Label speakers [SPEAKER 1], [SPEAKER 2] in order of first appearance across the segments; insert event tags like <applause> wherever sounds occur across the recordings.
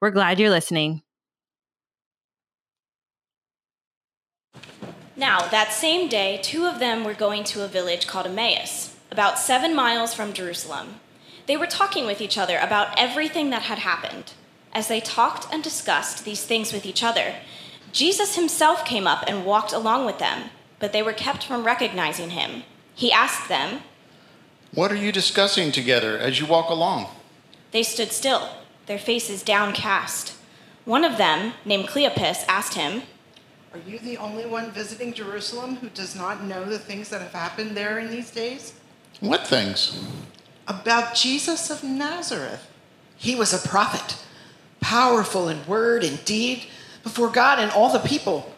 [SPEAKER 1] We're glad you're listening.
[SPEAKER 2] Now, that same day, two of them were going to a village called Emmaus, about seven miles from Jerusalem. They were talking with each other about everything that had happened. As they talked and discussed these things with each other, Jesus himself came up and walked along with them, but they were kept from recognizing him. He asked them,
[SPEAKER 3] What are you discussing together as you walk along?
[SPEAKER 2] They stood still their faces downcast. One of them, named Cleopas, asked him,
[SPEAKER 4] Are you the only one visiting Jerusalem who does not know the things that have happened there in these days?
[SPEAKER 3] What things?
[SPEAKER 4] About Jesus of Nazareth. He was a prophet, powerful in word and deed before God and all the people.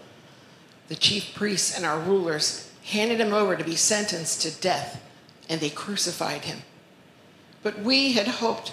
[SPEAKER 4] The chief priests and our rulers handed him over to be sentenced to death, and they crucified him. But we had hoped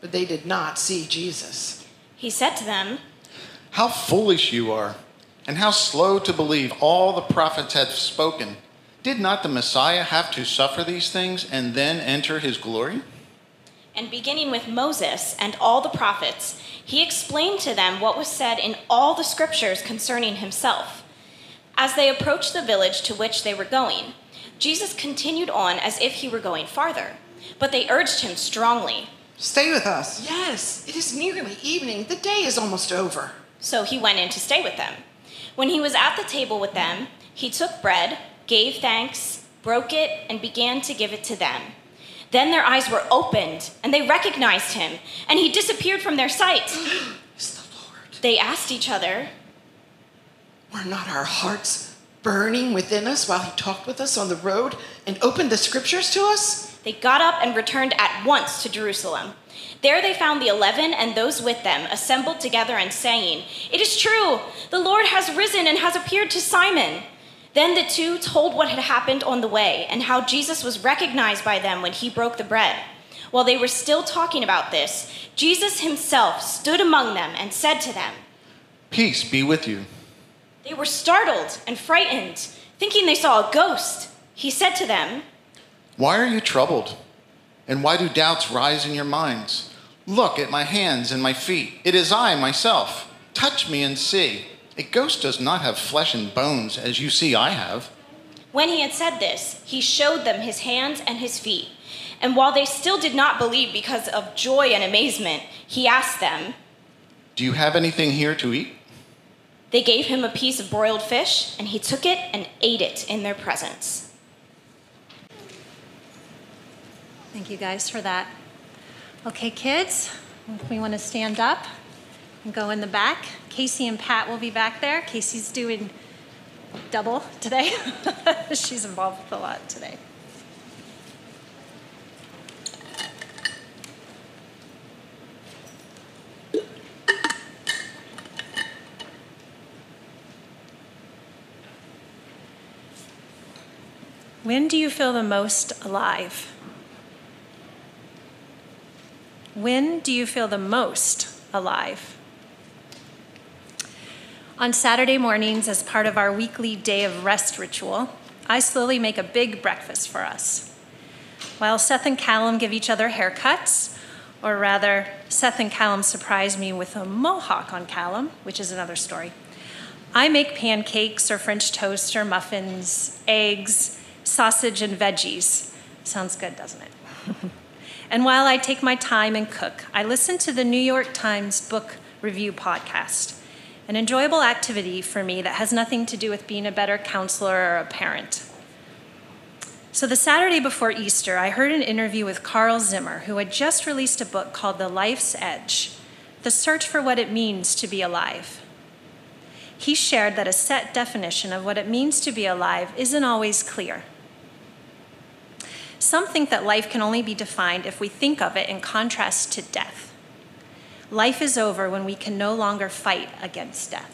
[SPEAKER 4] but they did not see Jesus.
[SPEAKER 2] He said to them,
[SPEAKER 3] How foolish you are, and how slow to believe all the prophets have spoken. Did not the Messiah have to suffer these things and then enter his glory?
[SPEAKER 2] And beginning with Moses and all the prophets, he explained to them what was said in all the scriptures concerning himself. As they approached the village to which they were going, Jesus continued on as if he were going farther, but they urged him strongly.
[SPEAKER 4] Stay with us. Yes, it is nearly evening. The day is almost over.
[SPEAKER 2] So he went in to stay with them. When he was at the table with them, he took bread, gave thanks, broke it, and began to give it to them. Then their eyes were opened, and they recognized him, and he disappeared from their sight. <gasps>
[SPEAKER 4] It's the Lord.
[SPEAKER 2] They asked each other,
[SPEAKER 4] Were not our hearts burning within us while he talked with us on the road and opened the scriptures to us?
[SPEAKER 2] They got up and returned at once to Jerusalem. There they found the eleven and those with them assembled together and saying, It is true, the Lord has risen and has appeared to Simon. Then the two told what had happened on the way and how Jesus was recognized by them when he broke the bread. While they were still talking about this, Jesus himself stood among them and said to them,
[SPEAKER 3] Peace be with you.
[SPEAKER 2] They were startled and frightened, thinking they saw a ghost. He said to them,
[SPEAKER 3] why are you troubled? And why do doubts rise in your minds? Look at my hands and my feet. It is I myself. Touch me and see. A ghost does not have flesh and bones, as you see I have.
[SPEAKER 2] When he had said this, he showed them his hands and his feet. And while they still did not believe because of joy and amazement, he asked them,
[SPEAKER 3] Do you have anything here to eat?
[SPEAKER 2] They gave him a piece of broiled fish, and he took it and ate it in their presence.
[SPEAKER 5] Thank you guys for that. Okay, kids, we want to stand up and go in the back. Casey and Pat will be back there. Casey's doing double today. <laughs> She's involved with a lot today. When do you feel the most alive? When do you feel the most alive? On Saturday mornings, as part of our weekly day of rest ritual, I slowly make a big breakfast for us. While Seth and Callum give each other haircuts, or rather, Seth and Callum surprise me with a mohawk on Callum, which is another story. I make pancakes or French toast or muffins, eggs, sausage, and veggies. Sounds good, doesn't it? <laughs> And while I take my time and cook, I listen to the New York Times book review podcast. an enjoyable activity for me that has nothing to do with being a better counselor or a parent. So, the Saturday before Easter, I heard an interview with Carl Zimmer, who had just released a book called The Life's Edge The Search for What It Means to Be Alive. He shared that a set definition of what it means to be alive isn't always clear. Some think that life can only be defined if we think of it in contrast to death. Life is over when we can no longer fight against death.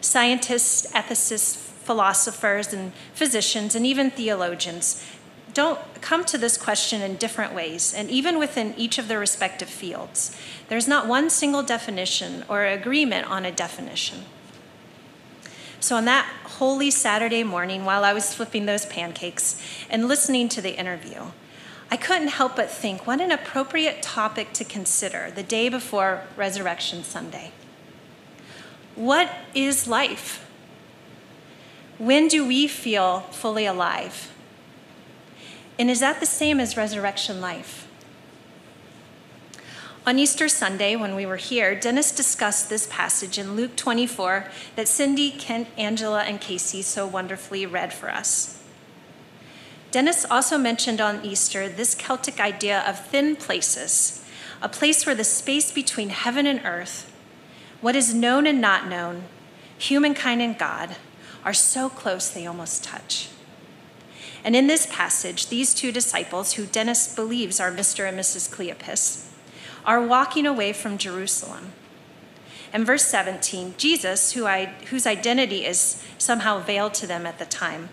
[SPEAKER 5] Scientists, ethicists, philosophers, and physicians, and even theologians don't come to this question in different ways, and even within each of their respective fields. There's not one single definition or agreement on a definition. So, on that holy Saturday morning, while I was flipping those pancakes and listening to the interview, I couldn't help but think what an appropriate topic to consider the day before Resurrection Sunday. What is life? When do we feel fully alive? And is that the same as resurrection life? On Easter Sunday, when we were here, Dennis discussed this passage in Luke 24 that Cindy, Kent, Angela, and Casey so wonderfully read for us. Dennis also mentioned on Easter this Celtic idea of thin places, a place where the space between heaven and earth, what is known and not known, humankind and God, are so close they almost touch. And in this passage, these two disciples, who Dennis believes are Mr. and Mrs. Cleopas, are walking away from Jerusalem. And verse 17, Jesus, who I, whose identity is somehow veiled to them at the time,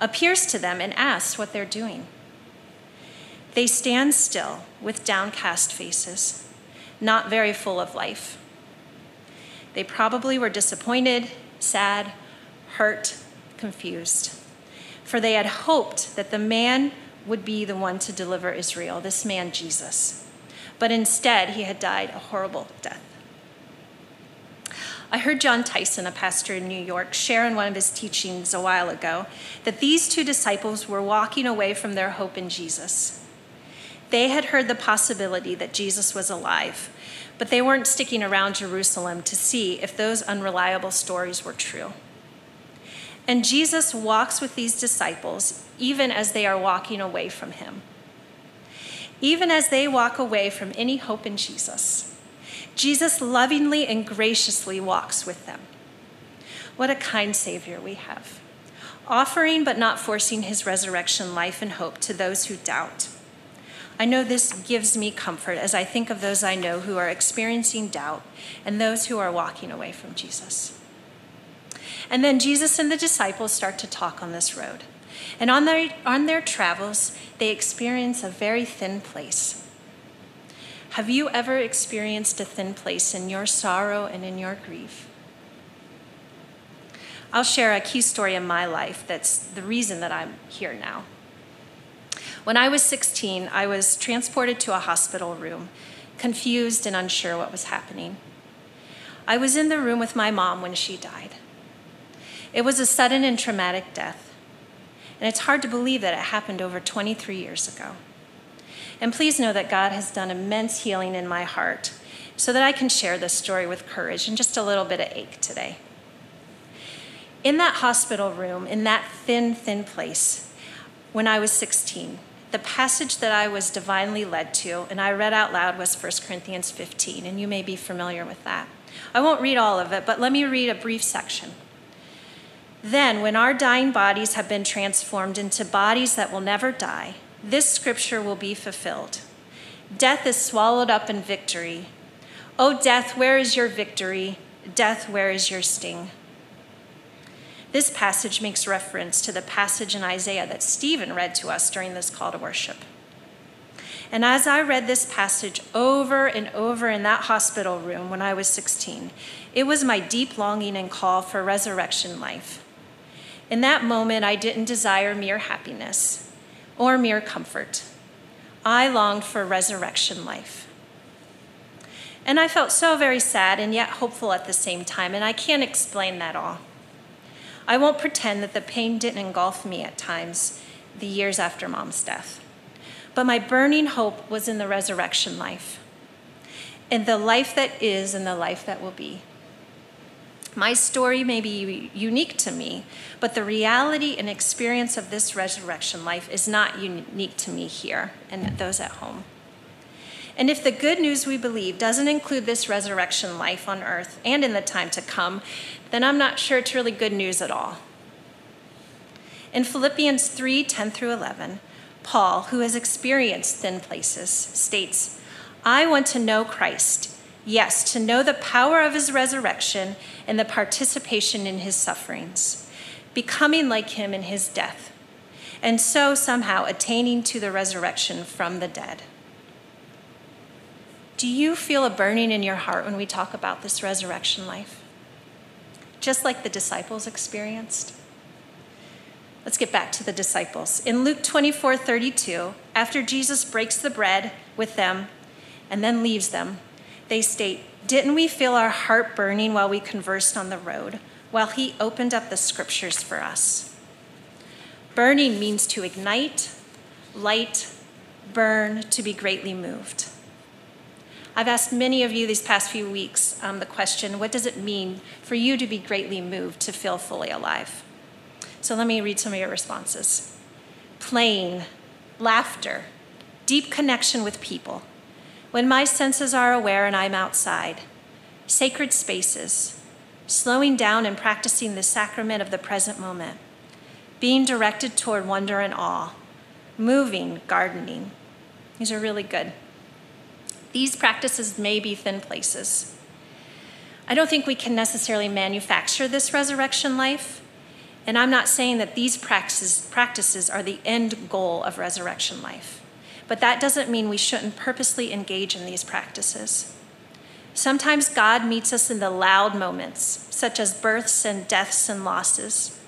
[SPEAKER 5] appears to them and asks what they're doing. They stand still with downcast faces, not very full of life. They probably were disappointed, sad, hurt, confused, for they had hoped that the man would be the one to deliver Israel, this man, Jesus but instead he had died a horrible death. I heard Jon Tyson, a pastor in New York, share in one of his teachings a while ago that these two disciples were walking away from their hope in Jesus. They had heard the possibility that Jesus was alive, but they weren't sticking around Jerusalem to see if those unreliable stories were true. And Jesus walks with these disciples even as they are walking away from him even as they walk away from any hope in Jesus. Jesus lovingly and graciously walks with them. What a kind Savior we have, offering but not forcing his resurrection life and hope to those who doubt. I know this gives me comfort as I think of those I know who are experiencing doubt and those who are walking away from Jesus. And then Jesus and the disciples start to talk on this road. And on their, on their travels, they experience a very thin place. Have you ever experienced a thin place in your sorrow and in your grief? I'll share a key story in my life that's the reason that I'm here now. When I was 16, I was transported to a hospital room, confused and unsure what was happening. I was in the room with my mom when she died. It was a sudden and traumatic death. And it's hard to believe that it happened over 23 years ago. And please know that God has done immense healing in my heart so that I can share this story with courage and just a little bit of ache today. In that hospital room, in that thin, thin place, when I was 16, the passage that I was divinely led to and I read out loud was 1 Corinthians 15, and you may be familiar with that. I won't read all of it, but let me read a brief section. Then, when our dying bodies have been transformed into bodies that will never die, this scripture will be fulfilled. Death is swallowed up in victory. O oh, death, where is your victory? Death, where is your sting? This passage makes reference to the passage in Isaiah that Stephen read to us during this call to worship. And as I read this passage over and over in that hospital room when I was 16, it was my deep longing and call for resurrection life. In that moment, I didn't desire mere happiness or mere comfort. I longed for resurrection life. And I felt so very sad and yet hopeful at the same time, and I can't explain that all. I won't pretend that the pain didn't engulf me at times the years after mom's death. But my burning hope was in the resurrection life, in the life that is and the life that will be. My story may be unique to me, but the reality and experience of this resurrection life is not unique to me here and those at home. And if the good news we believe doesn't include this resurrection life on earth and in the time to come, then I'm not sure it's really good news at all. In Philippians 3 10 through 11, Paul, who has experienced thin places, states, I want to know Christ. Yes, to know the power of his resurrection and the participation in his sufferings, becoming like him in his death, and so somehow attaining to the resurrection from the dead. Do you feel a burning in your heart when we talk about this resurrection life? Just like the disciples experienced? Let's get back to the disciples. In Luke 24 32, after Jesus breaks the bread with them and then leaves them, they state, Didn't we feel our heart burning while we conversed on the road, while he opened up the scriptures for us? Burning means to ignite, light, burn, to be greatly moved. I've asked many of you these past few weeks um, the question what does it mean for you to be greatly moved, to feel fully alive? So let me read some of your responses playing, laughter, deep connection with people. When my senses are aware and I'm outside, sacred spaces, slowing down and practicing the sacrament of the present moment, being directed toward wonder and awe, moving, gardening. These are really good. These practices may be thin places. I don't think we can necessarily manufacture this resurrection life, and I'm not saying that these practices, practices are the end goal of resurrection life, but that doesn't mean we shouldn't purposely engage in these practices. Sometimes God meets us in the loud moments, such as births and deaths and losses.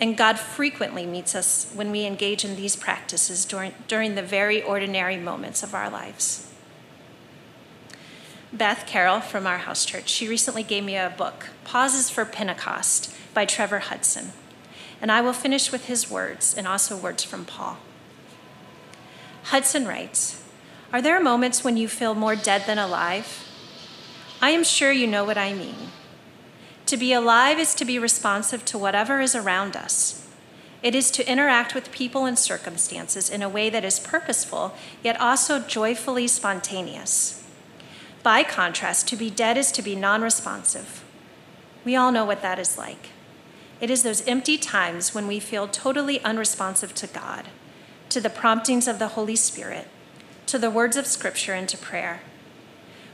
[SPEAKER 5] And God frequently meets us when we engage in these practices during, during the very ordinary moments of our lives. Beth Carroll from our house church, she recently gave me a book, Pauses for Pentecost by Trevor Hudson. And I will finish with his words and also words from Paul. Hudson writes Are there moments when you feel more dead than alive? I am sure you know what I mean. To be alive is to be responsive to whatever is around us. It is to interact with people and circumstances in a way that is purposeful, yet also joyfully spontaneous. By contrast, to be dead is to be non responsive. We all know what that is like. It is those empty times when we feel totally unresponsive to God, to the promptings of the Holy Spirit, to the words of Scripture, and to prayer.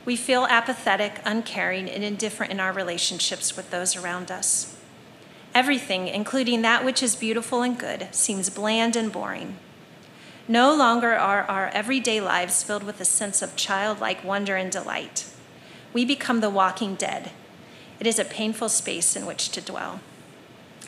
[SPEAKER 5] We feel apathetic, uncaring, and indifferent in our relationships with those around us. Everything, including that which is beautiful and good, seems bland and boring. No longer are our everyday lives filled with a sense of childlike wonder and delight. We become the walking dead. It is a painful space in which to dwell.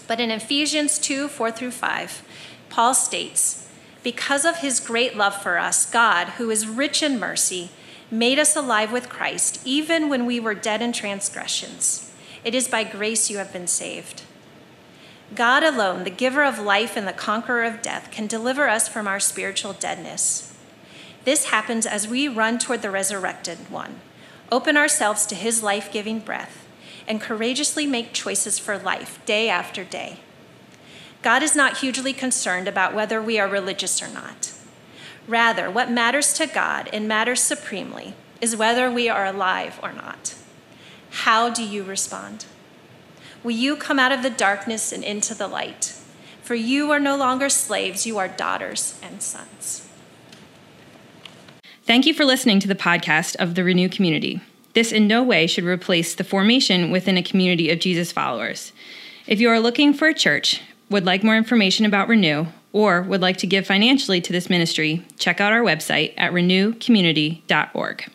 [SPEAKER 5] But in Ephesians 2 4 through 5, Paul states, Because of his great love for us, God, who is rich in mercy, made us alive with Christ, even when we were dead in transgressions. It is by grace you have been saved. God alone, the giver of life and the conqueror of death, can deliver us from our spiritual deadness. This happens as we run toward the resurrected one, open ourselves to his life giving breath, and courageously make choices for life day after day. God is not hugely concerned about whether we are religious or not. Rather, what matters to God and matters supremely is whether we are alive or not. How do you respond? Will you come out of the darkness and into the light? For you are no longer slaves, you are daughters and sons.
[SPEAKER 1] Thank you for listening to the podcast of the Renew Community. This in no way should replace the formation within a community of Jesus followers. If you are looking for a church, would like more information about Renew, or would like to give financially to this ministry, check out our website at renewcommunity.org.